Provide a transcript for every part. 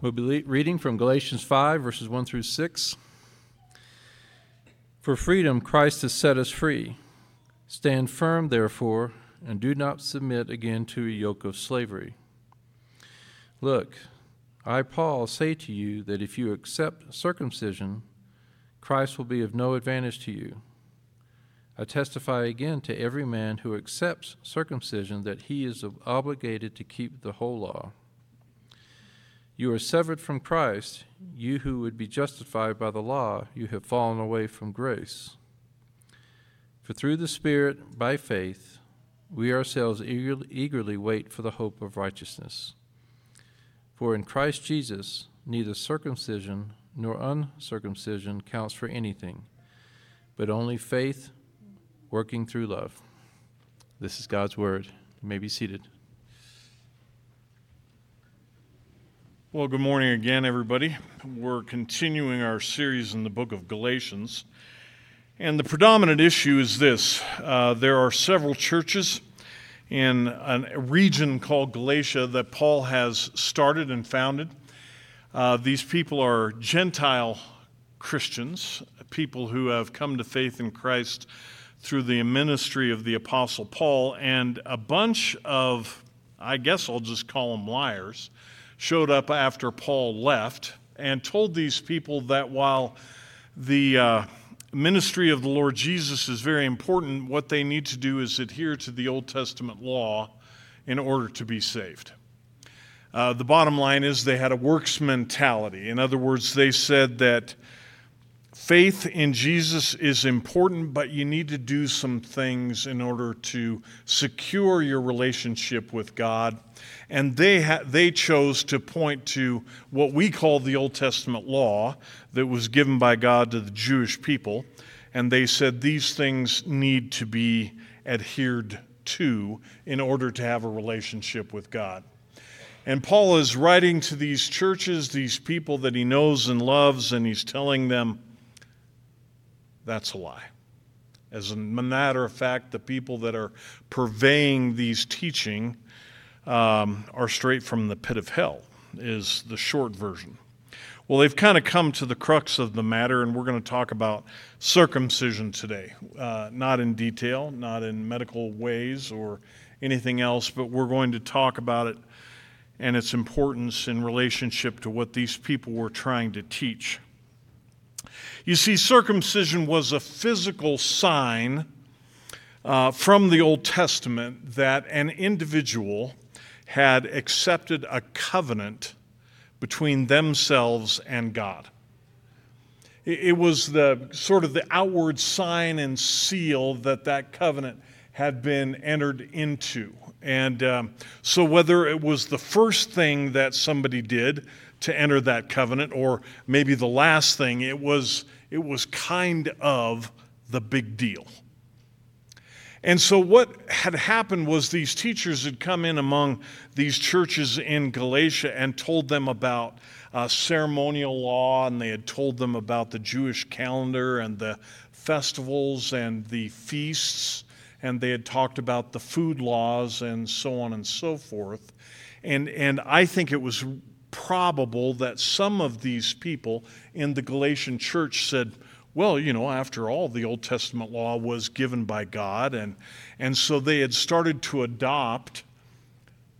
We'll be reading from Galatians 5, verses 1 through 6. For freedom, Christ has set us free. Stand firm, therefore, and do not submit again to a yoke of slavery. Look, I, Paul, say to you that if you accept circumcision, Christ will be of no advantage to you. I testify again to every man who accepts circumcision that he is obligated to keep the whole law. You are severed from Christ, you who would be justified by the law, you have fallen away from grace. For through the Spirit, by faith, we ourselves eagerly, eagerly wait for the hope of righteousness. For in Christ Jesus, neither circumcision nor uncircumcision counts for anything, but only faith working through love. This is God's word. You may be seated. Well, good morning again, everybody. We're continuing our series in the book of Galatians. And the predominant issue is this uh, there are several churches in a region called Galatia that Paul has started and founded. Uh, these people are Gentile Christians, people who have come to faith in Christ through the ministry of the Apostle Paul, and a bunch of, I guess I'll just call them liars showed up after Paul left and told these people that while the uh, ministry of the Lord Jesus is very important, what they need to do is adhere to the Old Testament law in order to be saved. Uh, the bottom line is they had a works mentality. In other words, they said that faith in Jesus is important, but you need to do some things in order to secure your relationship with God and they, ha- they chose to point to what we call the Old Testament law that was given by God to the Jewish people. And they said these things need to be adhered to in order to have a relationship with God. And Paul is writing to these churches, these people that he knows and loves, and he's telling them that's a lie. As a matter of fact, the people that are purveying these teaching um, are straight from the pit of hell, is the short version. Well, they've kind of come to the crux of the matter, and we're going to talk about circumcision today. Uh, not in detail, not in medical ways or anything else, but we're going to talk about it and its importance in relationship to what these people were trying to teach. You see, circumcision was a physical sign uh, from the Old Testament that an individual had accepted a covenant between themselves and God. It was the sort of the outward sign and seal that that covenant had been entered into. And um, so, whether it was the first thing that somebody did to enter that covenant, or maybe the last thing, it was, it was kind of the big deal. And so, what had happened was these teachers had come in among these churches in Galatia and told them about uh, ceremonial law, and they had told them about the Jewish calendar and the festivals and the feasts, and they had talked about the food laws and so on and so forth. And, and I think it was probable that some of these people in the Galatian church said, well, you know, after all, the Old Testament law was given by God, and, and so they had started to adopt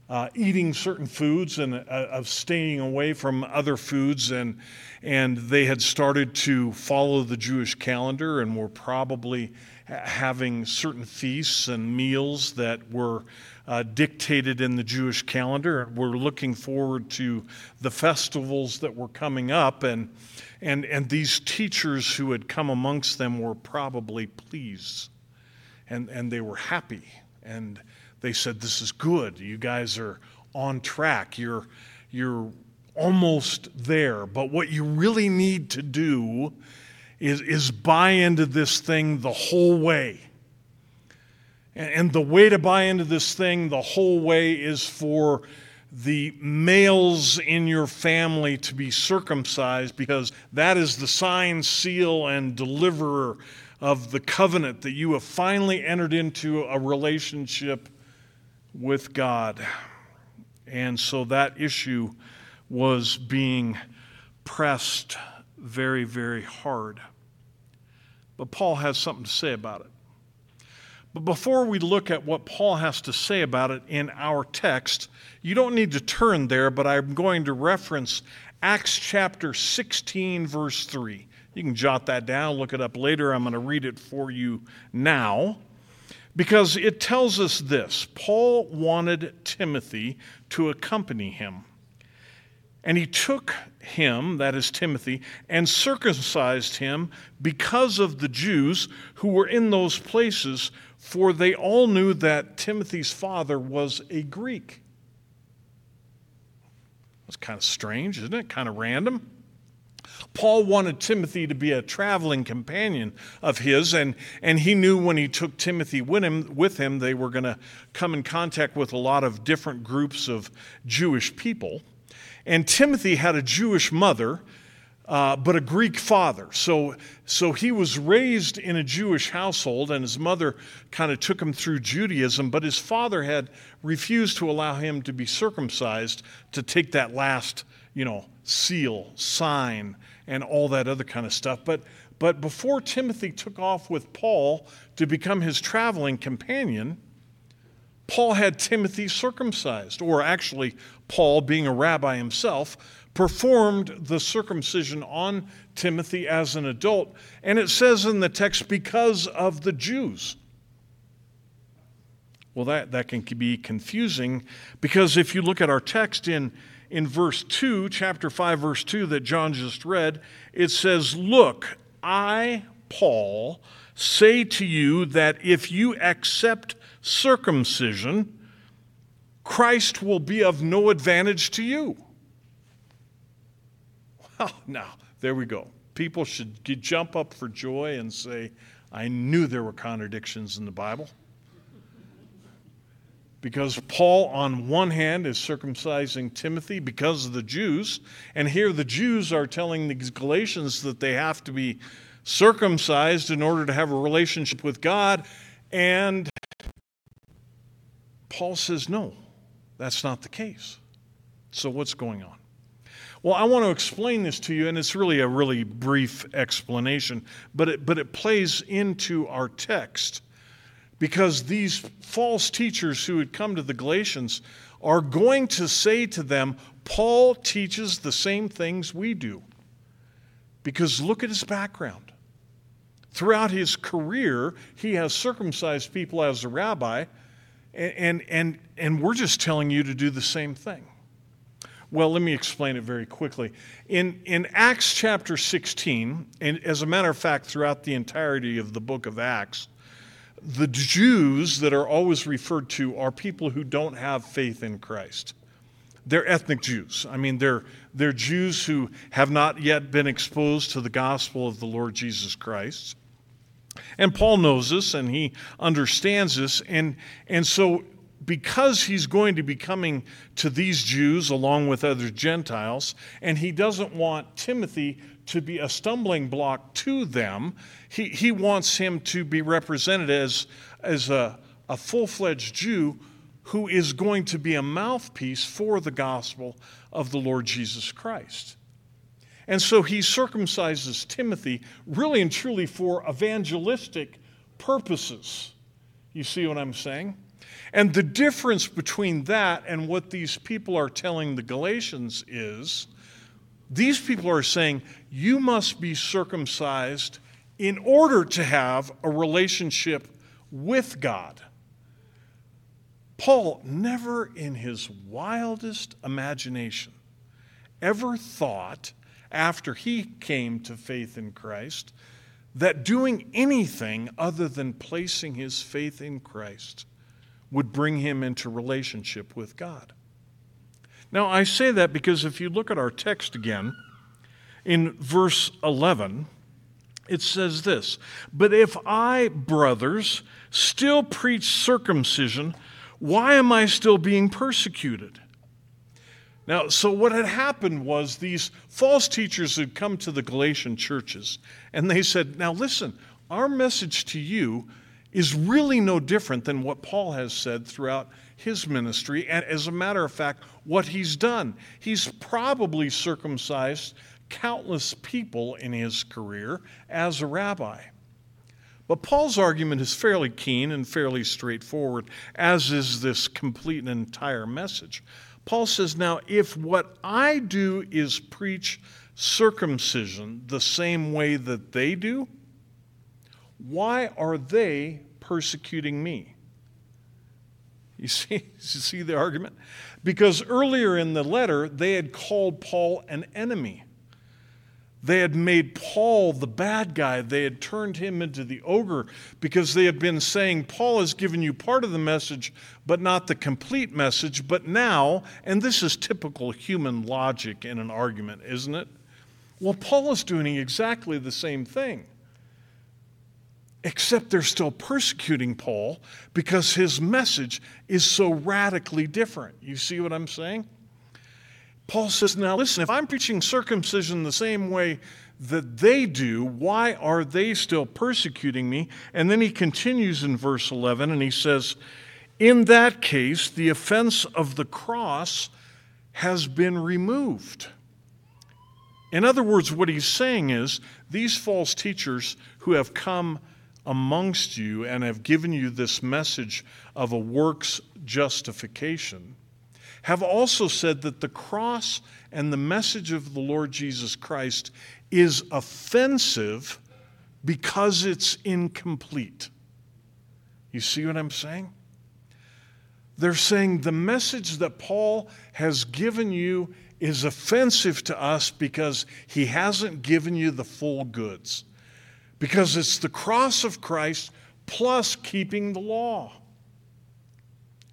uh, eating certain foods and uh, of staying away from other foods, and, and they had started to follow the Jewish calendar and were probably having certain feasts and meals that were uh, dictated in the Jewish calendar. We're looking forward to the festivals that were coming up, and and, and these teachers who had come amongst them were probably pleased and, and they were happy. And they said, This is good. You guys are on track. You're, you're almost there. But what you really need to do is, is buy into this thing the whole way. And, and the way to buy into this thing the whole way is for the males in your family to be circumcised because that is the sign, seal, and deliverer of the covenant that you have finally entered into a relationship with God. And so that issue was being pressed very, very hard. But Paul has something to say about it. But before we look at what Paul has to say about it in our text, you don't need to turn there, but I'm going to reference Acts chapter 16, verse 3. You can jot that down, look it up later. I'm going to read it for you now because it tells us this Paul wanted Timothy to accompany him. And he took him, that is Timothy, and circumcised him because of the Jews who were in those places, for they all knew that Timothy's father was a Greek. That's kind of strange, isn't it? Kind of random. Paul wanted Timothy to be a traveling companion of his, and, and he knew when he took Timothy with him, with him they were going to come in contact with a lot of different groups of Jewish people. And Timothy had a Jewish mother, uh, but a Greek father. So, so he was raised in a Jewish household, and his mother kind of took him through Judaism, but his father had refused to allow him to be circumcised to take that last, you know, seal, sign, and all that other kind of stuff. But, but before Timothy took off with Paul to become his traveling companion, Paul had Timothy circumcised, or actually, Paul, being a rabbi himself, performed the circumcision on Timothy as an adult. And it says in the text, because of the Jews. Well, that, that can be confusing because if you look at our text in, in verse 2, chapter 5, verse 2, that John just read, it says, Look, I, Paul, say to you that if you accept circumcision, Christ will be of no advantage to you. Well, now, there we go. People should jump up for joy and say, I knew there were contradictions in the Bible. Because Paul, on one hand, is circumcising Timothy because of the Jews, and here the Jews are telling the Galatians that they have to be circumcised in order to have a relationship with God, and Paul says, no, that's not the case. So, what's going on? Well, I want to explain this to you, and it's really a really brief explanation, but it, but it plays into our text because these false teachers who had come to the Galatians are going to say to them, Paul teaches the same things we do. Because look at his background. Throughout his career, he has circumcised people as a rabbi, and, and, and we're just telling you to do the same thing. Well, let me explain it very quickly. In, in Acts chapter 16, and as a matter of fact, throughout the entirety of the book of Acts, the Jews that are always referred to are people who don't have faith in Christ. They're ethnic Jews. I mean, they're, they're Jews who have not yet been exposed to the gospel of the Lord Jesus Christ. And Paul knows this and he understands this. And, and so, because he's going to be coming to these Jews along with other Gentiles, and he doesn't want Timothy to be a stumbling block to them, he, he wants him to be represented as, as a, a full fledged Jew who is going to be a mouthpiece for the gospel of the Lord Jesus Christ. And so he circumcises Timothy really and truly for evangelistic purposes. You see what I'm saying? And the difference between that and what these people are telling the Galatians is these people are saying, you must be circumcised in order to have a relationship with God. Paul never in his wildest imagination ever thought after he came to faith in Christ that doing anything other than placing his faith in Christ would bring him into relationship with God. Now, I say that because if you look at our text again, in verse 11, it says this But if I, brothers, still preach circumcision, why am I still being persecuted? Now, so what had happened was these false teachers had come to the Galatian churches and they said, Now listen, our message to you is really no different than what Paul has said throughout his ministry. And as a matter of fact, what he's done, he's probably circumcised countless people in his career as a rabbi. But Paul's argument is fairly keen and fairly straightforward, as is this complete and entire message. Paul says, Now, if what I do is preach circumcision the same way that they do, why are they persecuting me? You see, you see the argument? Because earlier in the letter, they had called Paul an enemy. They had made Paul the bad guy. They had turned him into the ogre because they had been saying, Paul has given you part of the message, but not the complete message. But now, and this is typical human logic in an argument, isn't it? Well, Paul is doing exactly the same thing except they're still persecuting Paul because his message is so radically different. You see what I'm saying? Paul says, Now listen, if I'm preaching circumcision the same way that they do, why are they still persecuting me? And then he continues in verse 11 and he says, In that case, the offense of the cross has been removed. In other words, what he's saying is these false teachers who have come amongst you and have given you this message of a works justification have also said that the cross and the message of the Lord Jesus Christ is offensive because it's incomplete. You see what I'm saying? They're saying the message that Paul has given you is offensive to us because he hasn't given you the full goods because it's the cross of Christ plus keeping the law.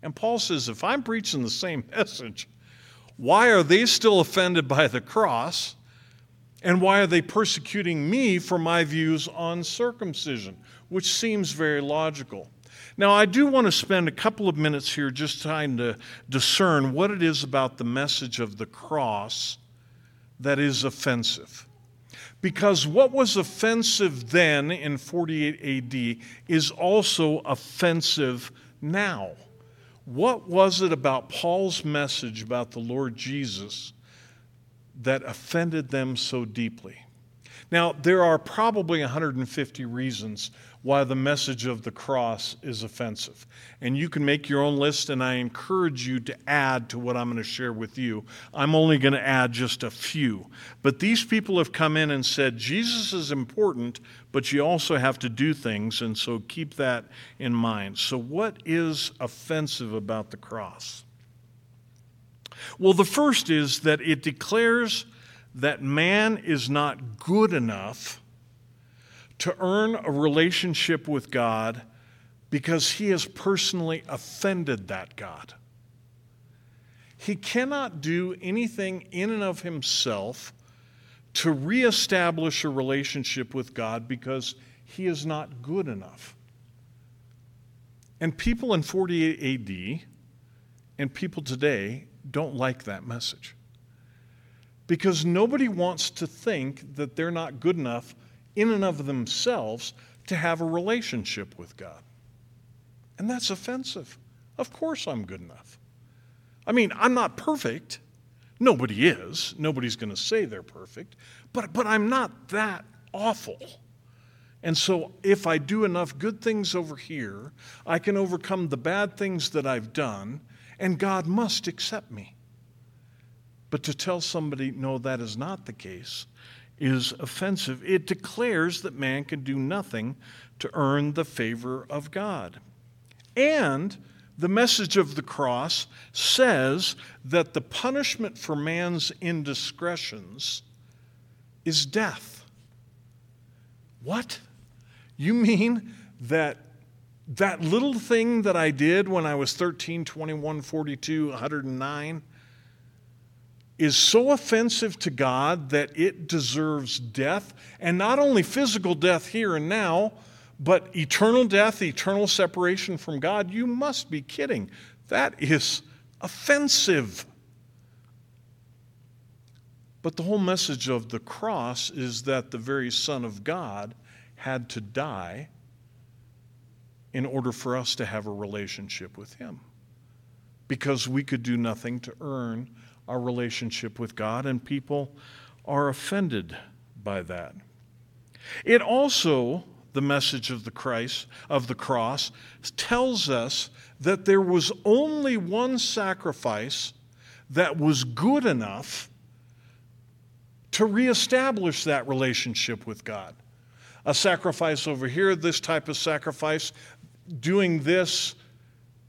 And Paul says, if I'm preaching the same message, why are they still offended by the cross? And why are they persecuting me for my views on circumcision? Which seems very logical. Now, I do want to spend a couple of minutes here just trying to discern what it is about the message of the cross that is offensive. Because what was offensive then in 48 AD is also offensive now. What was it about Paul's message about the Lord Jesus that offended them so deeply? Now, there are probably 150 reasons why the message of the cross is offensive. And you can make your own list, and I encourage you to add to what I'm going to share with you. I'm only going to add just a few. But these people have come in and said, Jesus is important, but you also have to do things, and so keep that in mind. So, what is offensive about the cross? Well, the first is that it declares that man is not good enough to earn a relationship with God because he has personally offended that God. He cannot do anything in and of himself to reestablish a relationship with God because he is not good enough. And people in 48 AD and people today don't like that message because nobody wants to think that they're not good enough in and of themselves to have a relationship with God. And that's offensive. Of course, I'm good enough. I mean, I'm not perfect. Nobody is. Nobody's going to say they're perfect. But, but I'm not that awful. And so, if I do enough good things over here, I can overcome the bad things that I've done, and God must accept me. But to tell somebody, no, that is not the case, is offensive. It declares that man can do nothing to earn the favor of God. And the message of the cross says that the punishment for man's indiscretions is death. What? You mean that that little thing that I did when I was 13, 21, 42, 109 is so offensive to God that it deserves death, and not only physical death here and now, but eternal death, eternal separation from God. You must be kidding. That is offensive. But the whole message of the cross is that the very Son of God had to die in order for us to have a relationship with Him. Because we could do nothing to earn our relationship with God, and people are offended by that. It also, the message of the Christ of the cross, tells us that there was only one sacrifice that was good enough to reestablish that relationship with God. A sacrifice over here, this type of sacrifice, doing this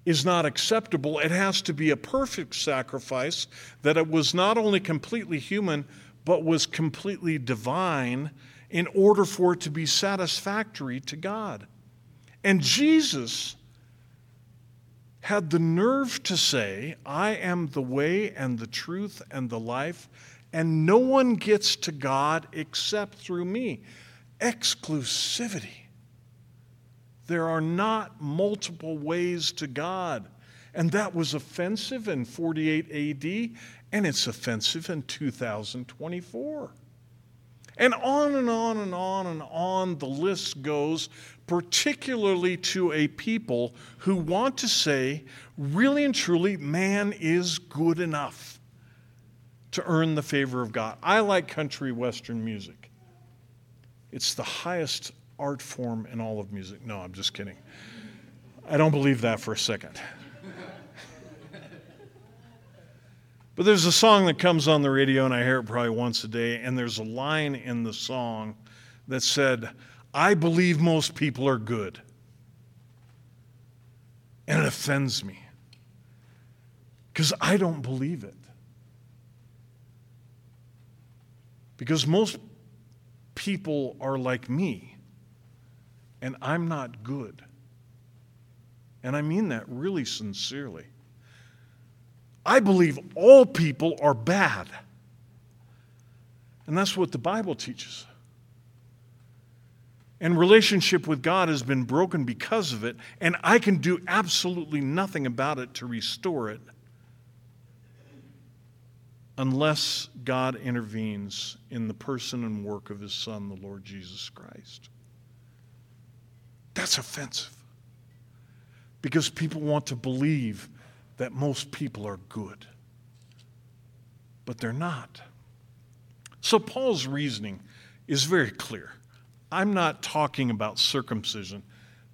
is not acceptable. It has to be a perfect sacrifice, that it was not only completely human, but was completely divine in order for it to be satisfactory to God. And Jesus had the nerve to say, I am the way and the truth and the life, and no one gets to God except through me. Exclusivity. There are not multiple ways to God. And that was offensive in 48 AD, and it's offensive in 2024. And on and on and on and on the list goes, particularly to a people who want to say, really and truly, man is good enough to earn the favor of God. I like country western music, it's the highest art form in all of music. No, I'm just kidding. I don't believe that for a second. But there's a song that comes on the radio, and I hear it probably once a day, and there's a line in the song that said, I believe most people are good. And it offends me because I don't believe it. Because most people are like me, and I'm not good. And I mean that really sincerely. I believe all people are bad. And that's what the Bible teaches. And relationship with God has been broken because of it, and I can do absolutely nothing about it to restore it unless God intervenes in the person and work of his Son, the Lord Jesus Christ. That's offensive because people want to believe that most people are good, but they're not. So Paul's reasoning is very clear. I'm not talking about circumcision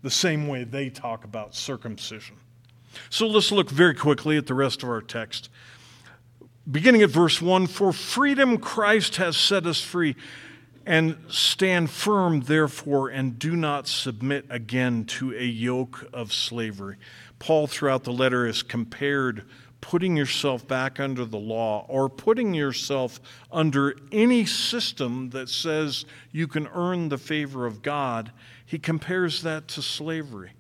the same way they talk about circumcision. So let's look very quickly at the rest of our text. Beginning at verse 1 For freedom Christ has set us free, and stand firm, therefore, and do not submit again to a yoke of slavery. Paul, throughout the letter, has compared putting yourself back under the law or putting yourself under any system that says you can earn the favor of God. He compares that to slavery.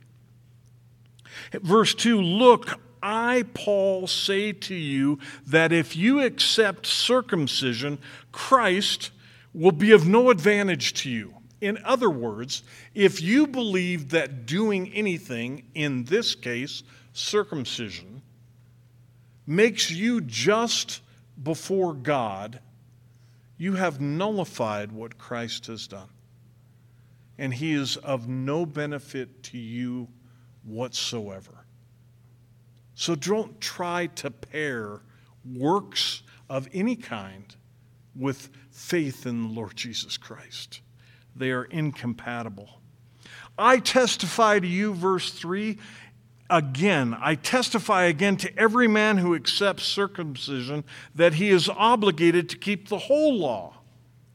Verse 2 Look, I, Paul, say to you that if you accept circumcision, Christ will be of no advantage to you. In other words, if you believe that doing anything, in this case, circumcision, makes you just before God, you have nullified what Christ has done. And he is of no benefit to you whatsoever. So don't try to pair works of any kind with faith in the Lord Jesus Christ they are incompatible. I testify to you, verse 3, again, I testify again to every man who accepts circumcision that he is obligated to keep the whole law.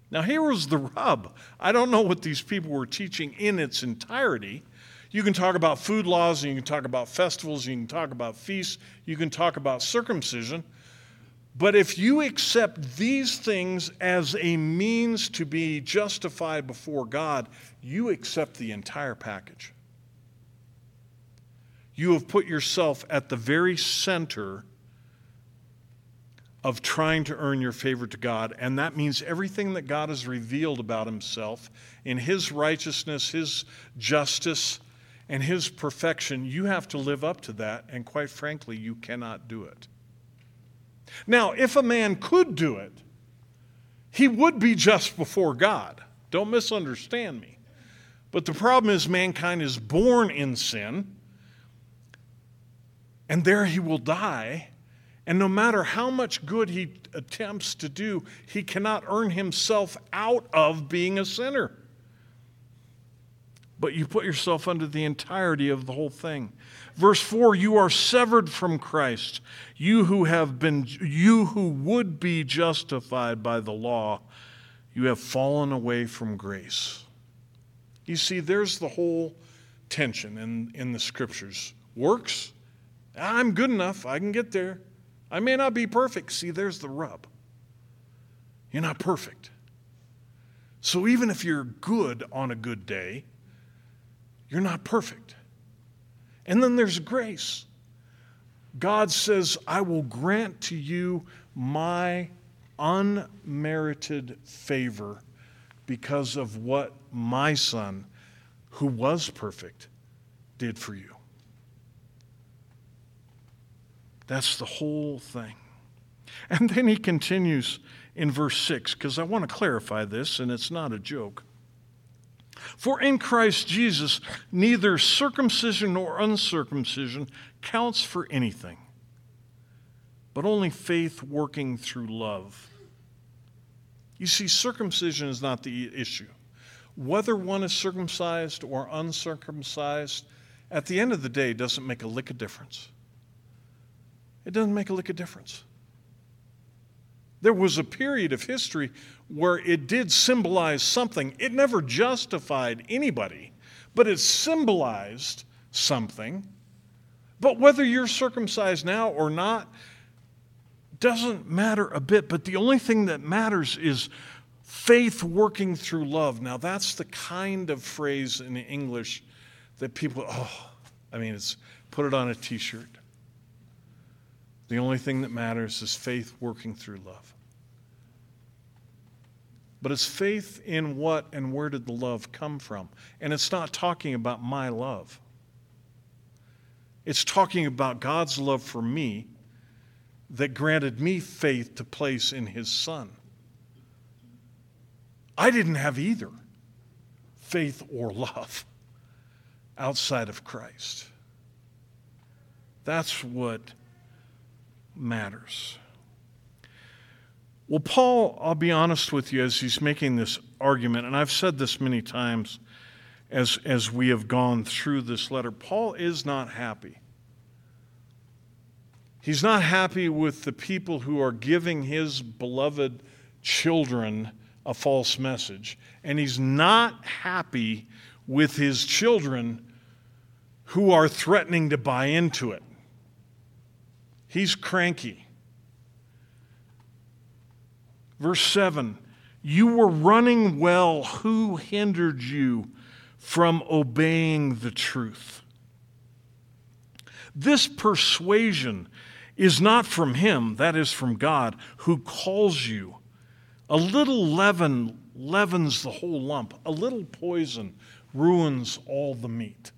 Now, here was the rub. I don't know what these people were teaching in its entirety. You can talk about food laws, and you can talk about festivals, you can talk about feasts, you can talk about circumcision. But if you accept these things as a means to be justified before God, you accept the entire package. You have put yourself at the very center of trying to earn your favor to God, and that means everything that God has revealed about Himself in His righteousness, His justice, and His perfection, you have to live up to that, and quite frankly, you cannot do it. Now, if a man could do it, he would be just before God. Don't misunderstand me. But the problem is, mankind is born in sin, and there he will die. And no matter how much good he attempts to do, he cannot earn himself out of being a sinner. But you put yourself under the entirety of the whole thing. Verse 4 You are severed from Christ, you who have been, you who would be justified by the law, you have fallen away from grace. You see, there's the whole tension in, in the scriptures. Works, I'm good enough, I can get there. I may not be perfect. See, there's the rub. You're not perfect. So even if you're good on a good day, you're not perfect. And then there's grace. God says, I will grant to you my unmerited favor because of what my son, who was perfect, did for you. That's the whole thing. And then he continues in verse 6, because I want to clarify this, and it's not a joke. For in Christ Jesus, neither circumcision nor uncircumcision counts for anything, but only faith working through love. You see, circumcision is not the issue. Whether one is circumcised or uncircumcised, at the end of the day, doesn't make a lick of difference. It doesn't make a lick of difference. There was a period of history where it did symbolize something. It never justified anybody, but it symbolized something. But whether you're circumcised now or not doesn't matter a bit. But the only thing that matters is faith working through love. Now, that's the kind of phrase in English that people, oh, I mean, it's put it on a t shirt. The only thing that matters is faith working through love. But it's faith in what and where did the love come from? And it's not talking about my love. It's talking about God's love for me that granted me faith to place in His Son. I didn't have either faith or love outside of Christ. That's what matters. Well, Paul, I'll be honest with you as he's making this argument, and I've said this many times as, as we have gone through this letter, Paul is not happy. He's not happy with the people who are giving his beloved children a false message, and he's not happy with his children who are threatening to buy into it. He's cranky. Verse 7 You were running well. Who hindered you from obeying the truth? This persuasion is not from him, that is from God, who calls you. A little leaven leavens the whole lump, a little poison ruins all the meat.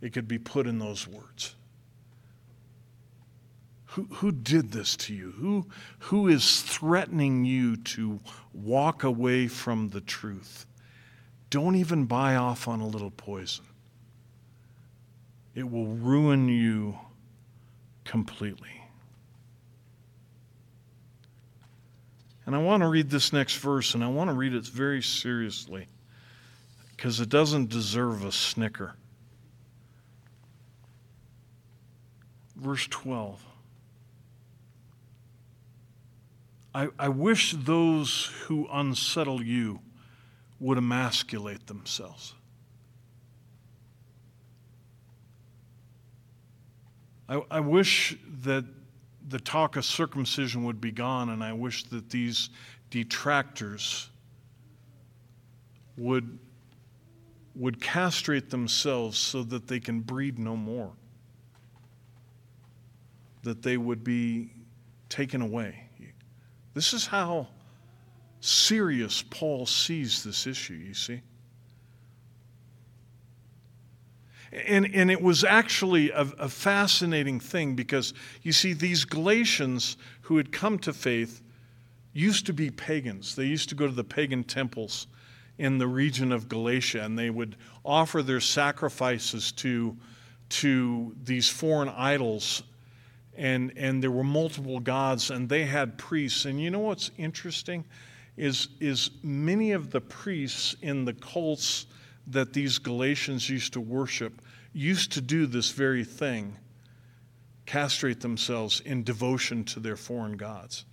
It could be put in those words. Who, who did this to you? Who, who is threatening you to walk away from the truth? Don't even buy off on a little poison. It will ruin you completely. And I want to read this next verse, and I want to read it very seriously because it doesn't deserve a snicker. Verse 12. I, I wish those who unsettle you would emasculate themselves. I, I wish that the talk of circumcision would be gone, and I wish that these detractors would, would castrate themselves so that they can breed no more, that they would be taken away. This is how serious Paul sees this issue, you see. And, and it was actually a, a fascinating thing because, you see, these Galatians who had come to faith used to be pagans. They used to go to the pagan temples in the region of Galatia, and they would offer their sacrifices to, to these foreign idols. And, and there were multiple gods, and they had priests. And you know what's interesting? Is, is many of the priests in the cults that these Galatians used to worship used to do this very thing castrate themselves in devotion to their foreign gods.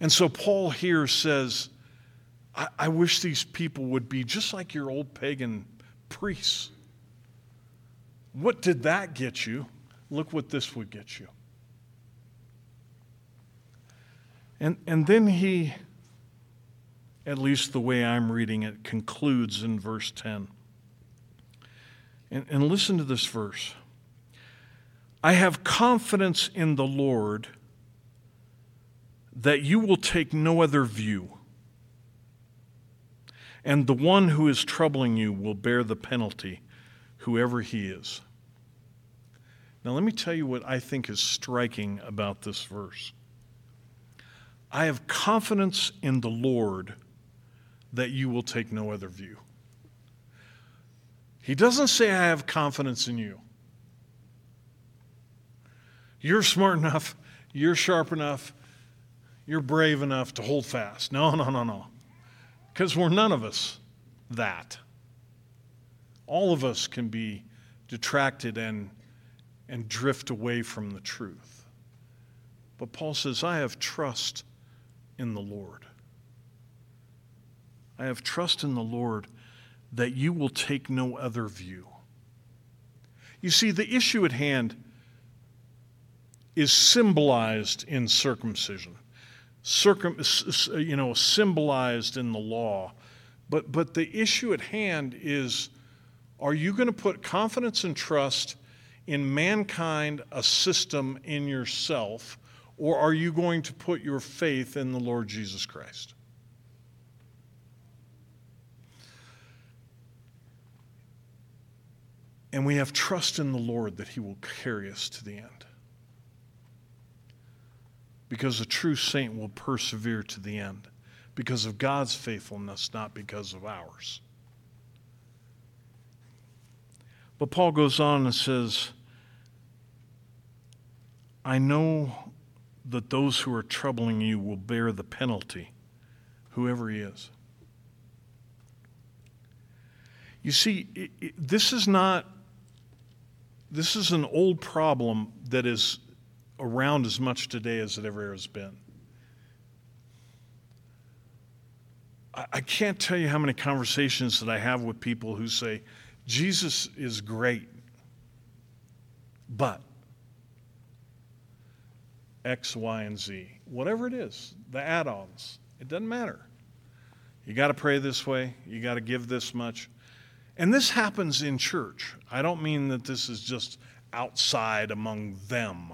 And so Paul here says, I, I wish these people would be just like your old pagan priests. What did that get you? Look what this would get you. And, and then he, at least the way I'm reading it, concludes in verse 10. And, and listen to this verse I have confidence in the Lord that you will take no other view and the one who is troubling you will bear the penalty, whoever he is. Now, let me tell you what I think is striking about this verse. I have confidence in the Lord that you will take no other view. He doesn't say, I have confidence in you. You're smart enough, you're sharp enough, you're brave enough to hold fast. No, no, no, no because we're none of us that. All of us can be detracted and, and drift away from the truth. But Paul says, I have trust in the Lord. I have trust in the Lord that you will take no other view. You see, the issue at hand is symbolized in circumcision circum, you know, symbolized in the law. But, but the issue at hand is are you going to put confidence and trust in mankind, a system, in yourself, or are you going to put your faith in the Lord Jesus Christ? And we have trust in the Lord that He will carry us to the end because a true saint will persevere to the end because of God's faithfulness, not because of ours. But Paul goes on and says, I know that those who are troubling you will bear the penalty, whoever he is. You see, it, it, this is not, this is an old problem that is around as much today as it ever has been. I can't tell you how many conversations that I have with people who say, Jesus is great, but X, Y, and Z, whatever it is, the add ons, it doesn't matter. You got to pray this way, you got to give this much. And this happens in church. I don't mean that this is just outside among them.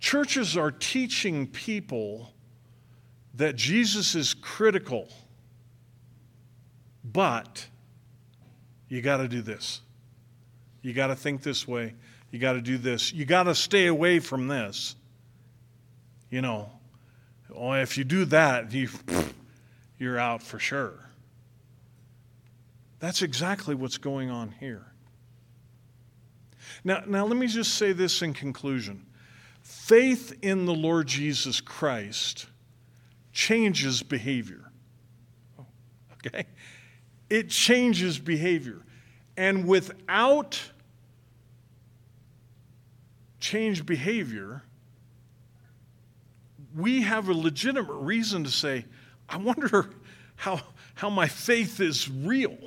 Churches are teaching people that Jesus is critical, but you got to do this. You got to think this way. You got to do this. You got to stay away from this. You know, oh, if you do that, you, you're out for sure. That's exactly what's going on here. Now, now let me just say this in conclusion. Faith in the Lord Jesus Christ changes behavior. Oh, okay? It changes behavior. And without changed behavior, we have a legitimate reason to say, I wonder how, how my faith is real,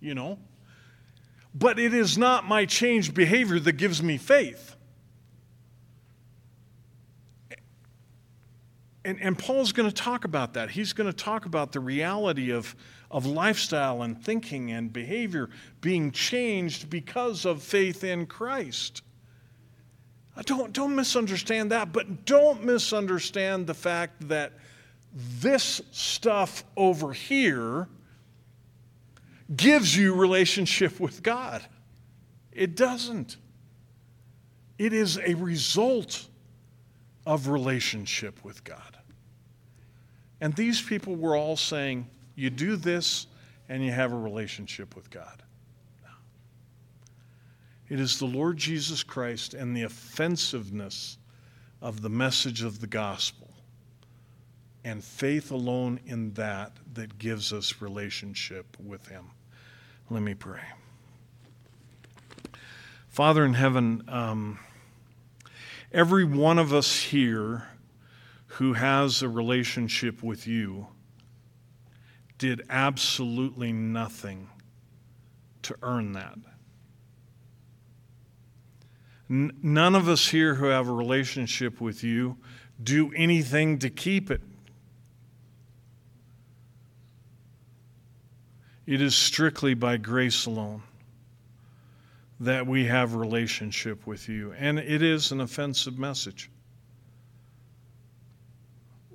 you know? But it is not my changed behavior that gives me faith. and, and Paul's going to talk about that. He's going to talk about the reality of, of lifestyle and thinking and behavior being changed because of faith in Christ. Don't, don't misunderstand that, but don't misunderstand the fact that this stuff over here gives you relationship with God. It doesn't. It is a result of relationship with God. And these people were all saying, You do this, and you have a relationship with God. It is the Lord Jesus Christ and the offensiveness of the message of the gospel and faith alone in that that gives us relationship with Him. Let me pray. Father in heaven, um, every one of us here who has a relationship with you did absolutely nothing to earn that. N- none of us here who have a relationship with you do anything to keep it. It is strictly by grace alone that we have relationship with you. And it is an offensive message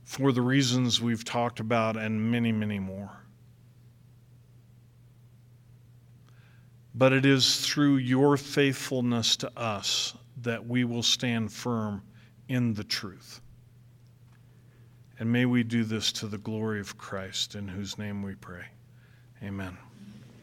for the reasons we've talked about and many, many more. But it is through your faithfulness to us that we will stand firm in the truth. And may we do this to the glory of Christ, in whose name we pray. Amen.